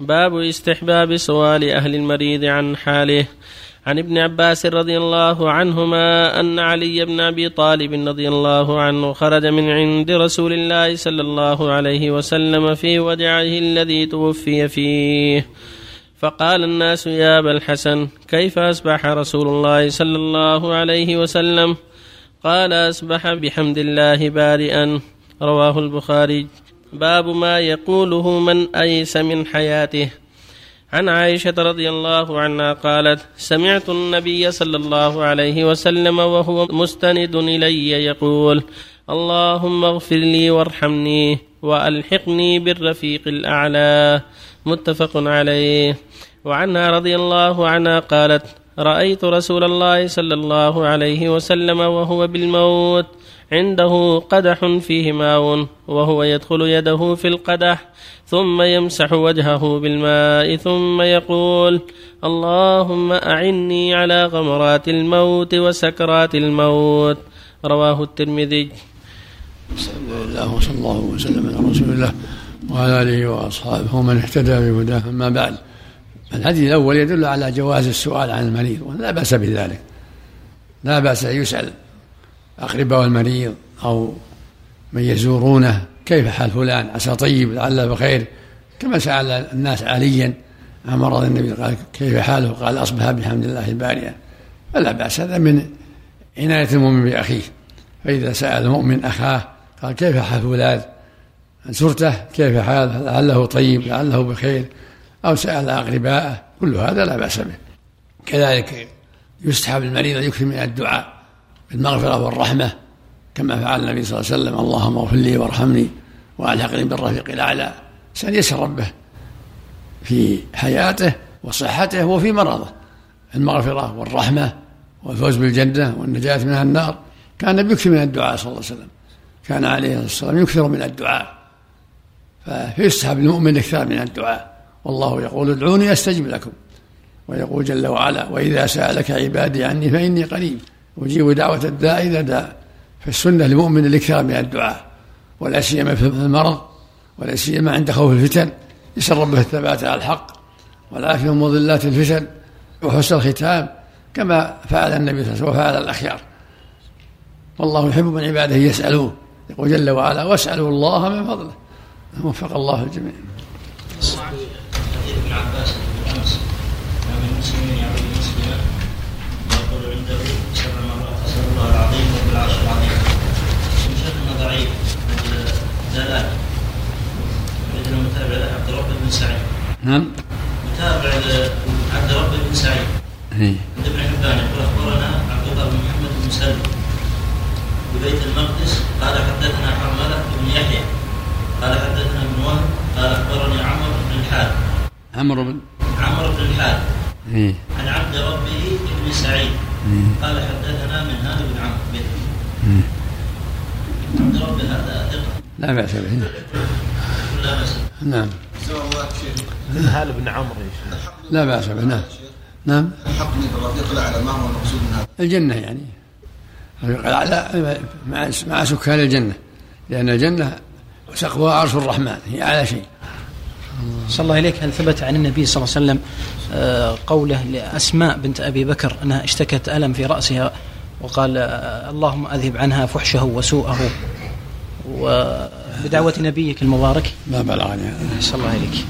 باب استحباب سؤال أهل المريض عن حاله. عن ابن عباس رضي الله عنهما أن علي بن أبي طالب رضي الله عنه خرج من عند رسول الله صلى الله عليه وسلم في وجعه الذي توفي فيه. فقال الناس يا أبا الحسن كيف أصبح رسول الله صلى الله عليه وسلم؟ قال أصبح بحمد الله بارئا. رواه البخاري. باب ما يقوله من أيس من حياته. عن عائشة رضي الله عنها قالت سمعت النبي صلى الله عليه وسلم وهو مستند إلي يقول اللهم اغفر لي وارحمني وألحقني بالرفيق الأعلى. متفق عليه. وعنها رضي الله عنها قالت رأيت رسول الله صلى الله عليه وسلم وهو بالموت عنده قدح فيه ماء وهو يدخل يده في القدح ثم يمسح وجهه بالماء ثم يقول اللهم أعني على غمرات الموت وسكرات الموت رواه الترمذي. الحمد لله وصلى الله وسلم على رسول الله وعلى آله وأصحابه ومن اهتدى بهداه أما بعد. الحديث الأول يدل على جواز السؤال عن المريض ولا بأس بذلك. لا بأس أن يسأل اقرباء المريض أو من يزورونه كيف حال فلان؟ عسى طيب؟ لعله بخير. كما سأل الناس عليا عن مرض النبي قال كيف حاله؟ قال أصبح بحمد الله بارئا فلا بأس هذا من عناية المؤمن بأخيه. فإذا سأل المؤمن أخاه قال كيف حال فلان؟ زرته؟ كيف حاله لعله طيب؟ لعله بخير؟ أو سأل أقرباءه كل هذا لا بأس به. كذلك يستحب المريض أن يكثر من الدعاء بالمغفرة والرحمة كما فعل النبي صلى الله عليه وسلم. اللهم اغفر لي وارحمني وألحقني بالرفيق الأعلى. سأل يسأل ربه في حياته وصحته وفي مرضه. المغفرة والرحمة والفوز بالجنة والنجاة من النار. كان يكثر من الدعاء صلى الله عليه وسلم. كان عليه الصلاة والسلام يكثر من الدعاء. فيستحب المؤمن أكثر من الدعاء. والله يقول ادعوني أستجب لكم. ويقول جل وعلا وإذا سألك عبادي عني فإني قريب. أجيب دعوة الداء إذا دعا فالسنه للمؤمن الإكثار من الدعاء. ولا سيما في المرض ولا سيما عند خوف الفتن. يسال ربه الثبات على الحق. والعافيه من مضلات الفتن وحسن الختام كما فعل النبي صلى الله عليه وسلم وفعل الأخيار. والله يحب من عباده يسألوه. يقول جل وعلا واسألوا الله من فضله. وفق الله الجميع. ابن عباس امس ما من مسلم يعود مسلما يقول عنده سبع مرات اسال الله العظيم رب العرش العظيم. من شيخنا ضعيف دلال عندنا متابع عبد الرب بن سعيد. نعم. متابع عبد الرب بن سعيد. إيه. عند ابن حبان يقول أخبرنا عبد الله بن محمد بن مسلم ببيت المقدس قال حدثنا حرمله بن يحيى. قال حدثنا ابن وهب. قال أخبرني عمرو بن الحارث. عمرو بن عمرو بن الحارث إيه. عن عبد ربه بن سعيد. إيه. قال حدثنا من هذا بن عمرو بن إيه. عبد ربه هذا ثقة. لا بأس به. لا بأس نعم. هال بن عمرو. يا شيخ لا بأس به. نعم. نعم. الحقني بالرفيق الاعلى ما هو المقصود من هذا؟ الجنة يعني. الرفيق الأعلى مع مع سكان الجنة. لأن الجنة سقفها عرش الرحمن. هي أعلى شيء. صلى الله إليك. هل ثبت عن النبي صلى الله عليه وسلم آه، قوله لأسماء بنت أبي بكر أنها اشتكت ألم في رأسها وقال آه، اللهم أذهب عنها فحشه وسوءه وبدعوة نبيك المبارك. ما بلغني صلى الله إليك